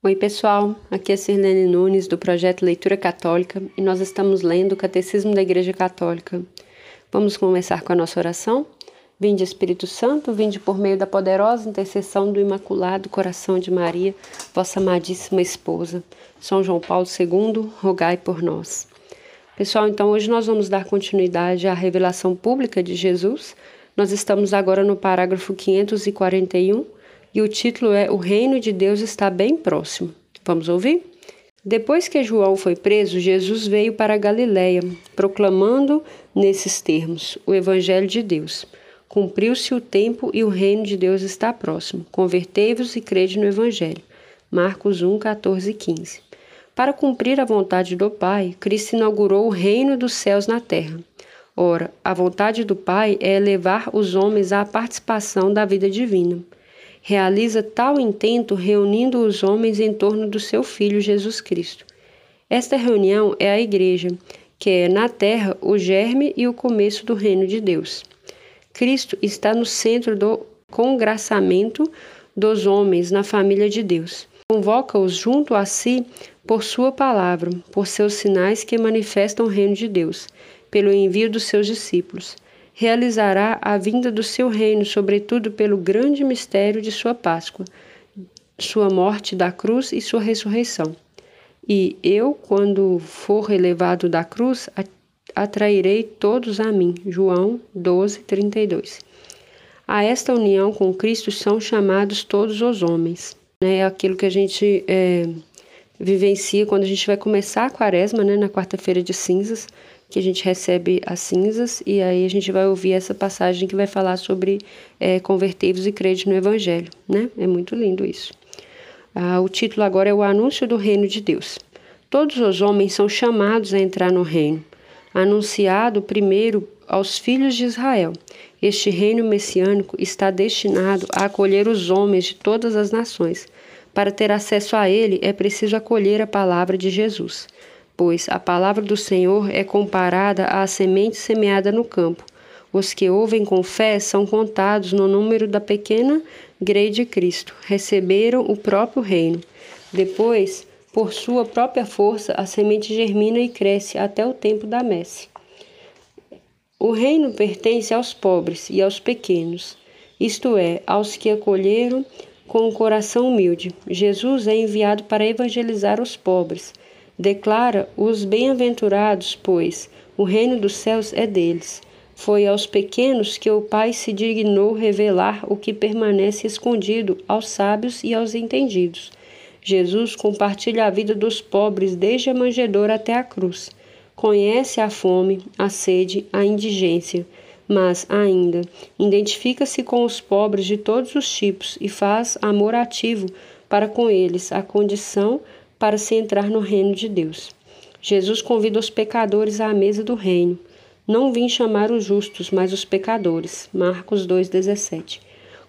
Oi, pessoal. Aqui é Sirlene Nunes do projeto Leitura Católica e nós estamos lendo o Catecismo da Igreja Católica. Vamos começar com a nossa oração? Vinde, Espírito Santo, vinde por meio da poderosa intercessão do Imaculado Coração de Maria, vossa amadíssima esposa. São João Paulo II, rogai por nós. Pessoal, então hoje nós vamos dar continuidade à revelação pública de Jesus. Nós estamos agora no parágrafo 541 e o título é O Reino de Deus está bem próximo. Vamos ouvir? Depois que João foi preso, Jesus veio para Galiléia, proclamando nesses termos o Evangelho de Deus. Cumpriu-se o tempo e o reino de Deus está próximo. Convertei-vos e crede no Evangelho. Marcos 1, 14 e 15. Para cumprir a vontade do Pai, Cristo inaugurou o reino dos céus na terra. Ora, a vontade do Pai é elevar os homens à participação da vida divina realiza tal intento reunindo os homens em torno do seu Filho Jesus Cristo. Esta reunião é a Igreja, que é na terra o germe e o começo do reino de Deus. Cristo está no centro do congraçamento dos homens na família de Deus. Convoca-os junto a si por sua palavra, por seus sinais que manifestam o reino de Deus, pelo envio dos seus discípulos realizará a vinda do seu reino, sobretudo pelo grande mistério de sua Páscoa, sua morte da cruz e sua ressurreição. E eu, quando for elevado da cruz, atrairei todos a mim. João 12, 32. A esta união com Cristo são chamados todos os homens. É aquilo que a gente é, vivencia quando a gente vai começar a quaresma, né, na quarta-feira de cinzas que a gente recebe as cinzas, e aí a gente vai ouvir essa passagem que vai falar sobre é, convertei-vos e crede no Evangelho, né? É muito lindo isso. Ah, o título agora é o Anúncio do Reino de Deus. Todos os homens são chamados a entrar no reino, anunciado primeiro aos filhos de Israel. Este reino messiânico está destinado a acolher os homens de todas as nações. Para ter acesso a ele, é preciso acolher a palavra de Jesus pois a palavra do Senhor é comparada à semente semeada no campo. Os que ouvem com fé são contados no número da pequena grei de Cristo, receberam o próprio reino. Depois, por sua própria força, a semente germina e cresce até o tempo da messe. O reino pertence aos pobres e aos pequenos, isto é, aos que acolheram com o coração humilde. Jesus é enviado para evangelizar os pobres Declara os bem-aventurados, pois o reino dos céus é deles. Foi aos pequenos que o Pai se dignou revelar o que permanece escondido aos sábios e aos entendidos. Jesus compartilha a vida dos pobres desde a manjedoura até a cruz. Conhece a fome, a sede, a indigência, mas ainda identifica-se com os pobres de todos os tipos e faz amor ativo para com eles, a condição para se entrar no reino de Deus. Jesus convida os pecadores à mesa do reino. Não vim chamar os justos, mas os pecadores. Marcos 2,17.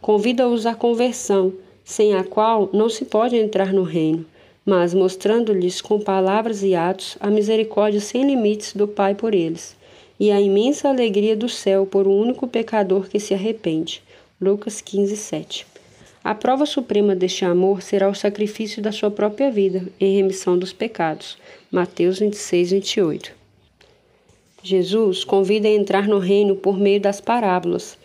Convida-os à conversão, sem a qual não se pode entrar no reino, mas mostrando-lhes com palavras e atos a misericórdia sem limites do Pai por eles, e a imensa alegria do céu por um único pecador que se arrepende. Lucas 15, 7. A prova suprema deste amor será o sacrifício da sua própria vida em remissão dos pecados. Mateus 26, 28. Jesus convida a entrar no reino por meio das parábolas,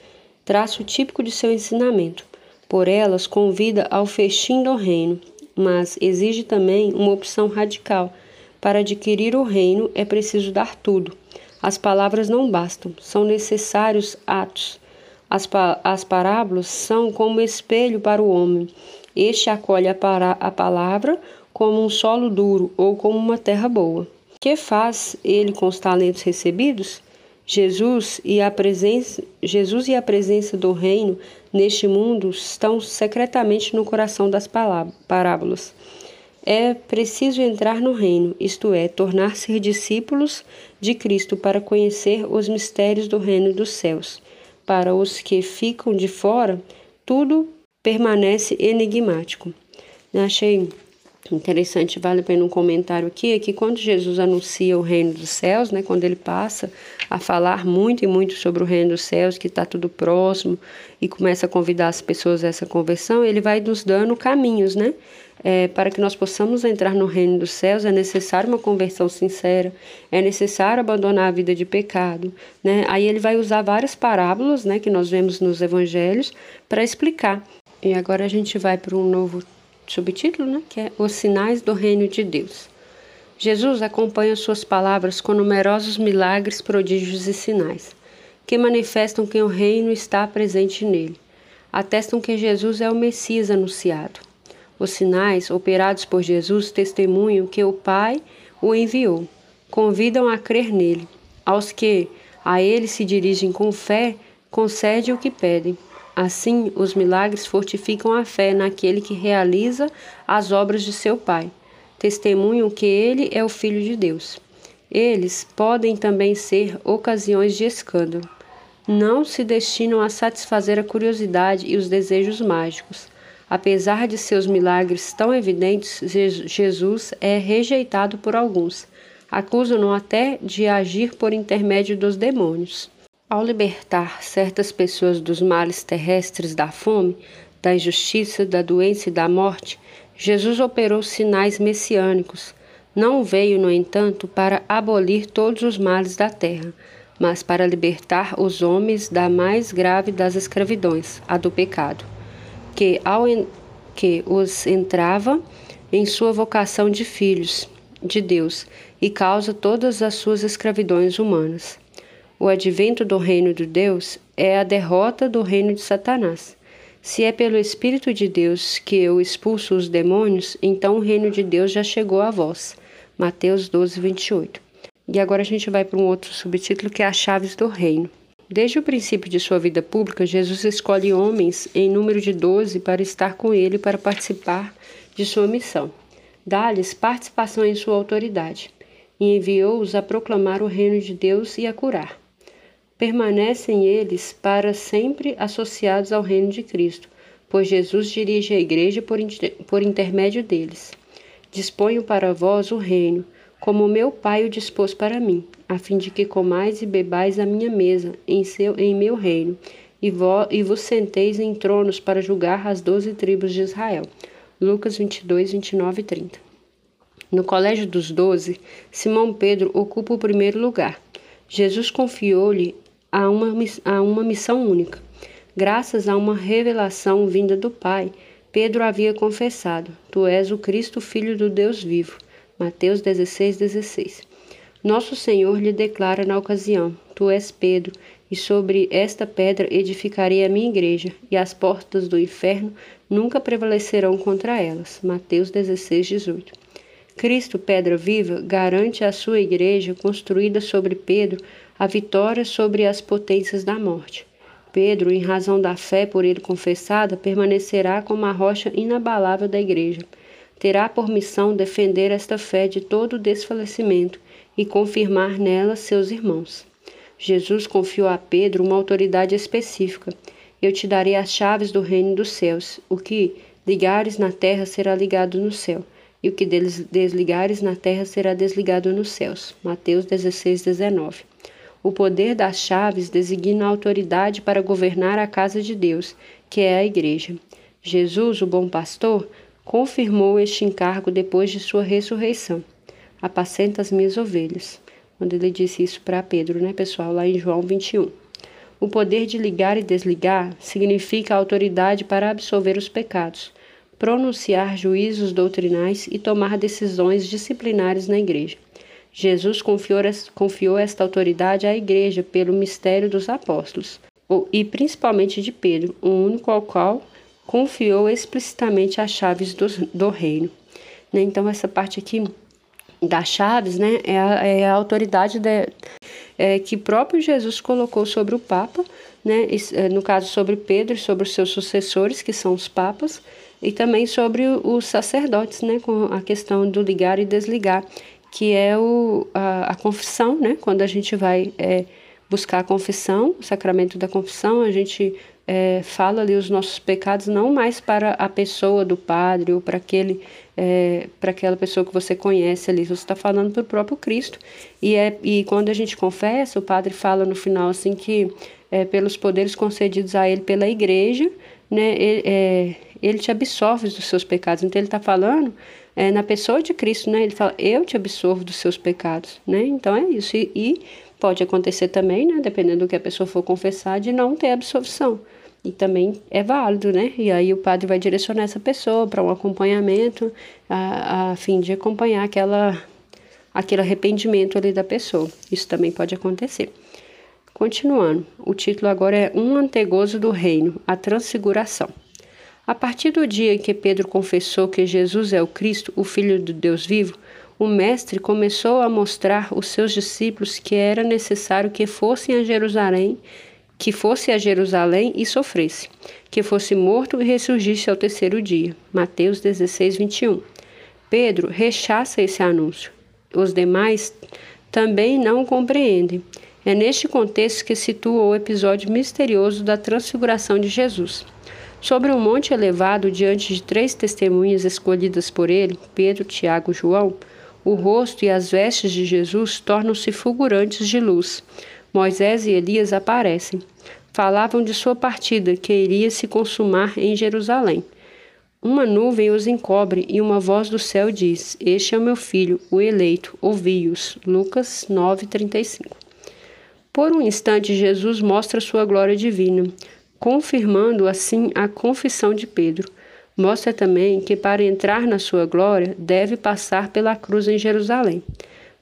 traço típico de seu ensinamento. Por elas, convida ao festim do reino, mas exige também uma opção radical. Para adquirir o reino é preciso dar tudo. As palavras não bastam, são necessários atos. As, as parábolas são como espelho para o homem. Este acolhe a, para, a palavra como um solo duro ou como uma terra boa. Que faz ele com os talentos recebidos? Jesus e a presença, Jesus e a presença do reino neste mundo estão secretamente no coração das parábolas. É preciso entrar no reino, isto é, tornar-se discípulos de Cristo para conhecer os mistérios do reino dos céus. Para os que ficam de fora, tudo permanece enigmático. Achei Interessante, vale a pena um comentário aqui, é que quando Jesus anuncia o reino dos céus, né, quando ele passa a falar muito e muito sobre o reino dos céus, que está tudo próximo, e começa a convidar as pessoas a essa conversão, ele vai nos dando caminhos, né? É, para que nós possamos entrar no reino dos céus, é necessário uma conversão sincera, é necessário abandonar a vida de pecado. Né? Aí ele vai usar várias parábolas né, que nós vemos nos evangelhos para explicar. E agora a gente vai para um novo subtítulo, né, que é Os Sinais do Reino de Deus. Jesus acompanha suas palavras com numerosos milagres, prodígios e sinais, que manifestam que o reino está presente nele. Atestam que Jesus é o Messias anunciado. Os sinais operados por Jesus testemunham que o Pai o enviou. Convidam a crer nele. Aos que a ele se dirigem com fé, concede o que pedem. Assim, os milagres fortificam a fé naquele que realiza as obras de seu Pai. Testemunham que ele é o Filho de Deus. Eles podem também ser ocasiões de escândalo. Não se destinam a satisfazer a curiosidade e os desejos mágicos. Apesar de seus milagres tão evidentes, Jesus é rejeitado por alguns. Acusam-no até de agir por intermédio dos demônios. Ao libertar certas pessoas dos males terrestres da fome, da injustiça, da doença e da morte, Jesus operou sinais messiânicos. Não veio, no entanto, para abolir todos os males da terra, mas para libertar os homens da mais grave das escravidões, a do pecado, que, ao en... que os entrava em sua vocação de filhos de Deus e causa todas as suas escravidões humanas. O advento do reino de Deus é a derrota do reino de Satanás. Se é pelo Espírito de Deus que eu expulso os demônios, então o reino de Deus já chegou a vós. Mateus 12, 28. E agora a gente vai para um outro subtítulo que é as chaves do reino. Desde o princípio de sua vida pública, Jesus escolhe homens em número de doze para estar com ele para participar de sua missão. Dá-lhes participação em sua autoridade e enviou-os a proclamar o reino de Deus e a curar permanecem eles para sempre associados ao reino de Cristo, pois Jesus dirige a igreja por, inter por intermédio deles. Disponho para vós o reino, como meu Pai o dispôs para mim, a fim de que comais e bebais a minha mesa em, seu, em meu reino, e, vo, e vos senteis em tronos para julgar as doze tribos de Israel. Lucas 22, 29 e 30. No colégio dos doze, Simão Pedro ocupa o primeiro lugar. Jesus confiou-lhe a uma, a uma missão única. Graças a uma revelação vinda do Pai, Pedro havia confessado: Tu és o Cristo, Filho do Deus vivo. Mateus 16, 16. Nosso Senhor lhe declara na ocasião: Tu és Pedro, e sobre esta pedra edificarei a minha igreja, e as portas do inferno nunca prevalecerão contra elas. Mateus 16, 18. Cristo, pedra viva, garante à sua igreja, construída sobre Pedro, a vitória sobre as potências da morte. Pedro, em razão da fé por ele confessada, permanecerá como a rocha inabalável da igreja. Terá por missão defender esta fé de todo desfalecimento e confirmar nela seus irmãos. Jesus confiou a Pedro uma autoridade específica. Eu te darei as chaves do reino dos céus. O que ligares na terra será ligado no céu, e o que desligares na terra será desligado nos céus. Mateus 16, 19. O poder das chaves designa a autoridade para governar a casa de Deus, que é a Igreja. Jesus, o bom pastor, confirmou este encargo depois de sua ressurreição. Apacenta as minhas ovelhas. Quando ele disse isso para Pedro, né, pessoal, lá em João 21. O poder de ligar e desligar significa a autoridade para absolver os pecados, pronunciar juízos doutrinais e tomar decisões disciplinares na igreja. Jesus confiou, confiou esta autoridade à Igreja pelo mistério dos apóstolos, e principalmente de Pedro, o único ao qual confiou explicitamente as chaves do, do reino. Né? Então, essa parte aqui das chaves né, é, a, é a autoridade de, é, que próprio Jesus colocou sobre o Papa, né, é, no caso sobre Pedro e sobre os seus sucessores, que são os papas, e também sobre os sacerdotes, né, com a questão do ligar e desligar que é o, a, a confissão, né? Quando a gente vai é, buscar a confissão, o sacramento da confissão, a gente é, fala ali os nossos pecados não mais para a pessoa do padre ou para aquele é, para aquela pessoa que você conhece ali, você está falando para o próprio Cristo. E, é, e quando a gente confessa, o padre fala no final assim que é, pelos poderes concedidos a ele pela igreja, né, ele, é, ele te absolve dos seus pecados. Então ele está falando é, na pessoa de Cristo, né? Ele fala, eu te absolvo dos seus pecados, né? Então é isso. E, e pode acontecer também, né? Dependendo do que a pessoa for confessar, de não ter absolvição. E também é válido, né? E aí o padre vai direcionar essa pessoa para um acompanhamento, a, a fim de acompanhar aquela, aquele arrependimento ali da pessoa. Isso também pode acontecer. Continuando, o título agora é Um Antegozo do Reino, a Transfiguração. A partir do dia em que Pedro confessou que Jesus é o Cristo, o Filho do Deus vivo, o Mestre começou a mostrar aos seus discípulos que era necessário que fossem a Jerusalém que fosse a Jerusalém e sofresse, que fosse morto e ressurgisse ao terceiro dia. Mateus 16, 21. Pedro rechaça esse anúncio. Os demais também não compreendem. É neste contexto que situa o episódio misterioso da transfiguração de Jesus. Sobre um monte elevado, diante de três testemunhas escolhidas por ele, Pedro, Tiago e João, o rosto e as vestes de Jesus tornam-se fulgurantes de luz. Moisés e Elias aparecem. Falavam de sua partida, que iria se consumar em Jerusalém. Uma nuvem os encobre e uma voz do céu diz: Este é o meu filho, o eleito, ouvi-os. Lucas 9:35. Por um instante Jesus mostra sua glória divina, confirmando assim a confissão de Pedro. Mostra também que para entrar na sua glória deve passar pela cruz em Jerusalém.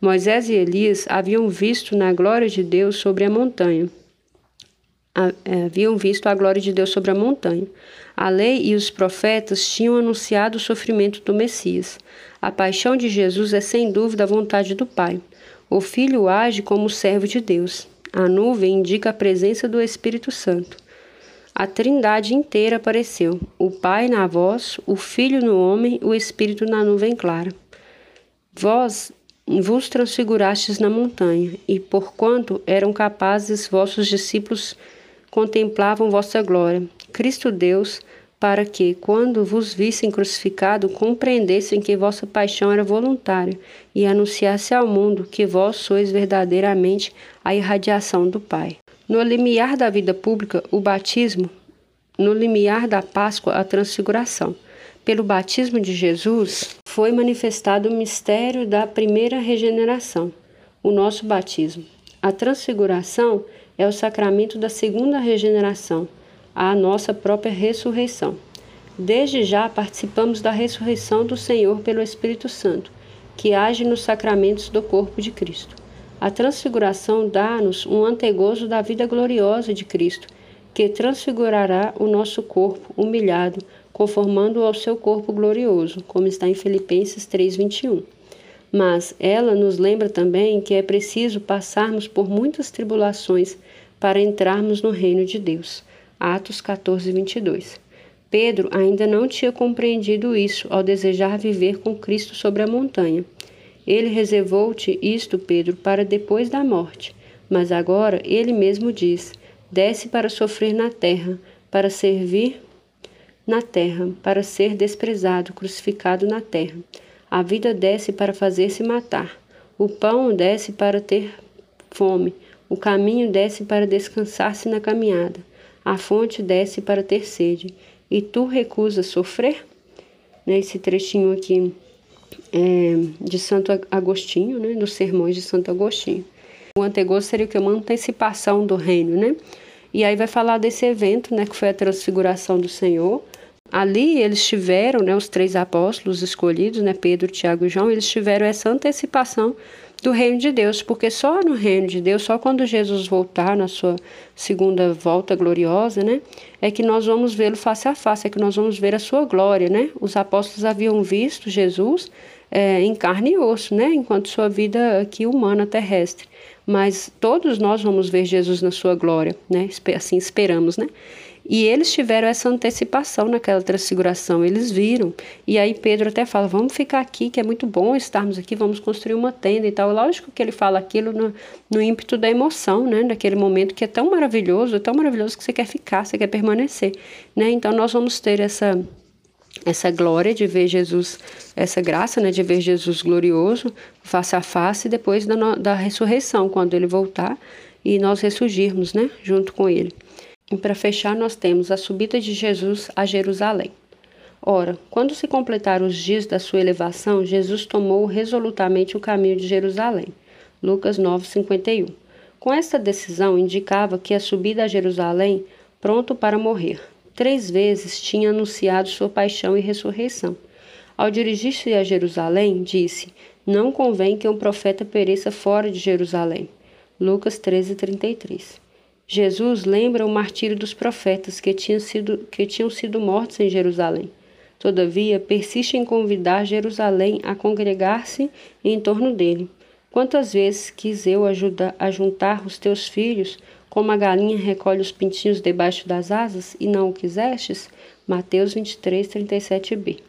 Moisés e Elias haviam visto na glória de Deus sobre a montanha. É, haviam visto a glória de Deus sobre a montanha. A lei e os profetas tinham anunciado o sofrimento do Messias. A paixão de Jesus é sem dúvida a vontade do Pai. O Filho age como servo de Deus. A nuvem indica a presença do Espírito Santo. A Trindade inteira apareceu: o Pai na voz, o Filho no homem, o Espírito na nuvem clara. Vós vos transfigurastes na montanha, e porquanto eram capazes vossos discípulos contemplavam vossa glória. Cristo Deus, para que, quando vos vissem crucificado, compreendessem que vossa paixão era voluntária e anunciasse ao mundo que vós sois verdadeiramente a irradiação do Pai. No limiar da vida pública, o batismo, no limiar da Páscoa, a transfiguração. Pelo batismo de Jesus, foi manifestado o mistério da primeira regeneração, o nosso batismo. A transfiguração é o sacramento da segunda regeneração, a nossa própria ressurreição. Desde já participamos da ressurreição do Senhor pelo Espírito Santo, que age nos sacramentos do corpo de Cristo. A transfiguração dá-nos um antegozo da vida gloriosa de Cristo, que transfigurará o nosso corpo humilhado conformando-o ao seu corpo glorioso, como está em Filipenses 3:21. Mas ela nos lembra também que é preciso passarmos por muitas tribulações para entrarmos no reino de Deus. Atos 14:22. Pedro ainda não tinha compreendido isso ao desejar viver com Cristo sobre a montanha. Ele reservou-te isto, Pedro, para depois da morte. Mas agora ele mesmo diz: desce para sofrer na terra, para servir na terra, para ser desprezado, crucificado na terra. A vida desce para fazer-se matar. O pão desce para ter fome. O caminho desce para descansar-se na caminhada. A fonte desce para ter sede. E tu recusas sofrer? Nesse né, trechinho aqui é, de Santo Agostinho, né, dos sermões de Santo Agostinho. O antegosto seria o que? Uma antecipação do reino, né? E aí vai falar desse evento, né, que foi a transfiguração do Senhor, Ali eles tiveram, né, os três apóstolos escolhidos, né, Pedro, Tiago e João, eles tiveram essa antecipação do reino de Deus, porque só no reino de Deus, só quando Jesus voltar na sua segunda volta gloriosa, né, é que nós vamos vê-lo face a face, é que nós vamos ver a sua glória, né? Os apóstolos haviam visto Jesus é, em carne e osso, né, enquanto sua vida aqui humana terrestre, mas todos nós vamos ver Jesus na sua glória, né? Assim esperamos, né? E eles tiveram essa antecipação naquela transfiguração, eles viram. E aí Pedro até fala: vamos ficar aqui, que é muito bom estarmos aqui, vamos construir uma tenda e tal. Lógico que ele fala aquilo no, no ímpeto da emoção, né? Naquele momento que é tão maravilhoso, é tão maravilhoso que você quer ficar, você quer permanecer, né? Então nós vamos ter essa essa glória de ver Jesus, essa graça né, de ver Jesus glorioso face a face depois da, da ressurreição, quando ele voltar e nós ressurgirmos né, junto com ele. E para fechar, nós temos a subida de Jesus a Jerusalém. Ora, quando se completaram os dias da sua elevação, Jesus tomou resolutamente o caminho de Jerusalém. Lucas 9:51. Com esta decisão indicava que a subida a Jerusalém, pronto para morrer, três vezes tinha anunciado sua paixão e ressurreição. Ao dirigir-se a Jerusalém, disse: Não convém que um profeta pereça fora de Jerusalém. Lucas 13:33. Jesus lembra o martírio dos profetas que tinham sido, que tinham sido mortos em Jerusalém. Todavia, persiste em convidar Jerusalém a congregar-se em torno dele. Quantas vezes quis eu ajudar a juntar os teus filhos, como a galinha recolhe os pintinhos debaixo das asas, e não o quisestes? Mateus 23, 37b.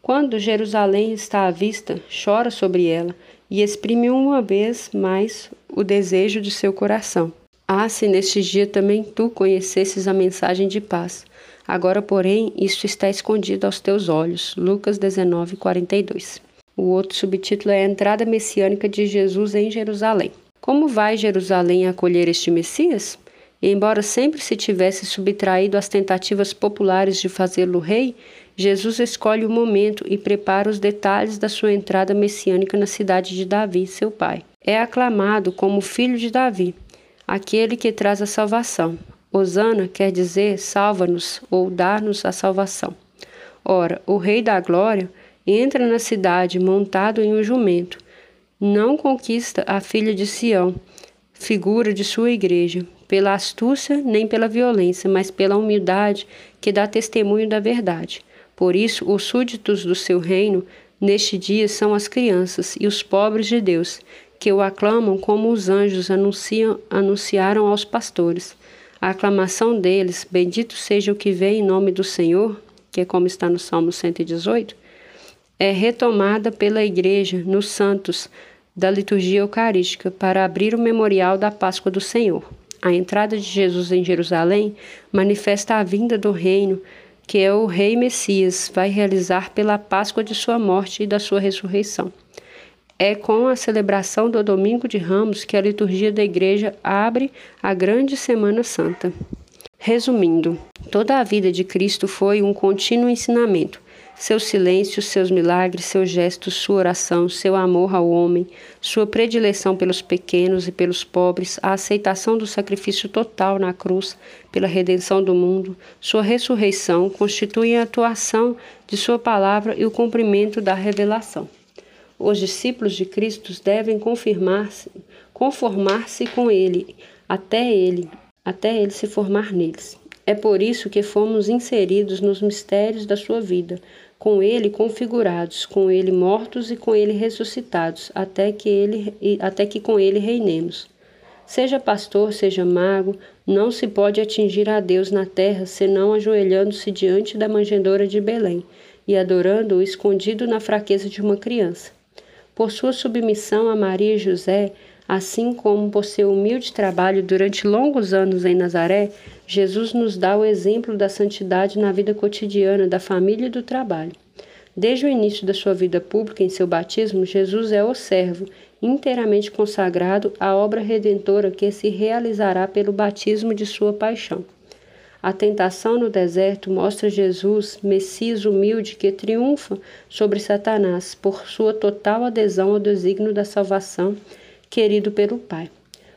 Quando Jerusalém está à vista, chora sobre ela e exprime uma vez mais o desejo de seu coração. Ah, se neste dia também tu conhecesses a mensagem de paz. Agora, porém, isto está escondido aos teus olhos. Lucas 19, 42. O outro subtítulo é a entrada messiânica de Jesus em Jerusalém. Como vai Jerusalém acolher este Messias? Embora sempre se tivesse subtraído às tentativas populares de fazê-lo rei, Jesus escolhe o momento e prepara os detalhes da sua entrada messiânica na cidade de Davi, seu pai. É aclamado como filho de Davi, aquele que traz a salvação. Osana quer dizer salva-nos ou dá-nos a salvação. Ora, o Rei da Glória entra na cidade montado em um jumento. Não conquista a filha de Sião, figura de sua igreja, pela astúcia nem pela violência, mas pela humildade que dá testemunho da verdade. Por isso, os súditos do seu reino neste dia são as crianças e os pobres de Deus, que o aclamam como os anjos anunciam, anunciaram aos pastores. A aclamação deles, bendito seja o que vem em nome do Senhor, que é como está no Salmo 118, é retomada pela Igreja nos santos da liturgia eucarística para abrir o memorial da Páscoa do Senhor. A entrada de Jesus em Jerusalém manifesta a vinda do reino que é o Rei Messias vai realizar pela Páscoa de sua morte e da sua ressurreição. É com a celebração do Domingo de Ramos que a liturgia da Igreja abre a grande Semana Santa. Resumindo, toda a vida de Cristo foi um contínuo ensinamento. Seu silêncio, seus milagres, seus gestos, sua oração, seu amor ao homem, sua predileção pelos pequenos e pelos pobres, a aceitação do sacrifício total na cruz pela redenção do mundo, sua ressurreição constituem a atuação de sua palavra e o cumprimento da revelação. Os discípulos de Cristo devem confirmar-se, conformar-se com ele, até ele, até ele se formar neles. É por isso que fomos inseridos nos mistérios da sua vida, com ele configurados, com ele mortos e com ele ressuscitados, até que ele até que com ele reinemos. Seja pastor, seja mago, não se pode atingir a Deus na terra senão ajoelhando-se diante da manjedoura de Belém e adorando-o escondido na fraqueza de uma criança. Por sua submissão a Maria e José, assim como por seu humilde trabalho durante longos anos em Nazaré, Jesus nos dá o exemplo da santidade na vida cotidiana da família e do trabalho. Desde o início da sua vida pública em seu batismo, Jesus é o servo, inteiramente consagrado à obra redentora que se realizará pelo batismo de sua paixão. A tentação no deserto mostra Jesus, Messias humilde que triunfa sobre Satanás por sua total adesão ao desígnio da salvação querido pelo Pai.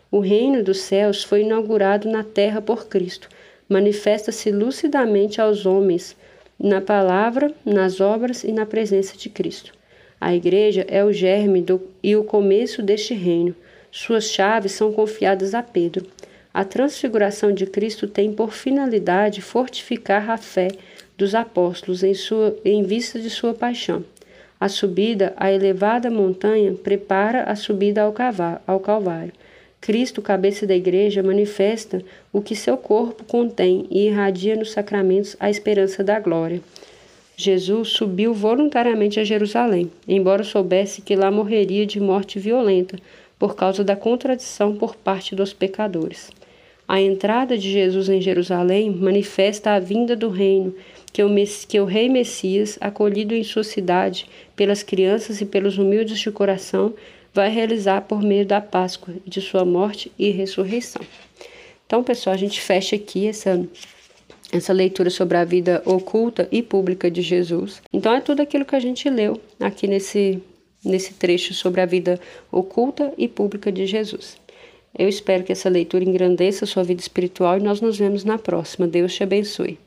O reino dos céus foi inaugurado na terra por Cristo. Manifesta-se lucidamente aos homens na palavra, nas obras e na presença de Cristo. A igreja é o germe do, e o começo deste reino. Suas chaves são confiadas a Pedro. A transfiguração de Cristo tem por finalidade fortificar a fé dos apóstolos em, sua, em vista de sua paixão. A subida à elevada montanha prepara a subida ao, ao Calvário. Cristo, cabeça da igreja, manifesta o que seu corpo contém e irradia nos sacramentos a esperança da glória. Jesus subiu voluntariamente a Jerusalém, embora soubesse que lá morreria de morte violenta por causa da contradição por parte dos pecadores. A entrada de Jesus em Jerusalém manifesta a vinda do reino que o, que o rei Messias, acolhido em sua cidade pelas crianças e pelos humildes de coração, vai realizar por meio da Páscoa, de sua morte e ressurreição. Então, pessoal, a gente fecha aqui essa essa leitura sobre a vida oculta e pública de Jesus. Então é tudo aquilo que a gente leu aqui nesse nesse trecho sobre a vida oculta e pública de Jesus. Eu espero que essa leitura engrandeça a sua vida espiritual e nós nos vemos na próxima. Deus te abençoe.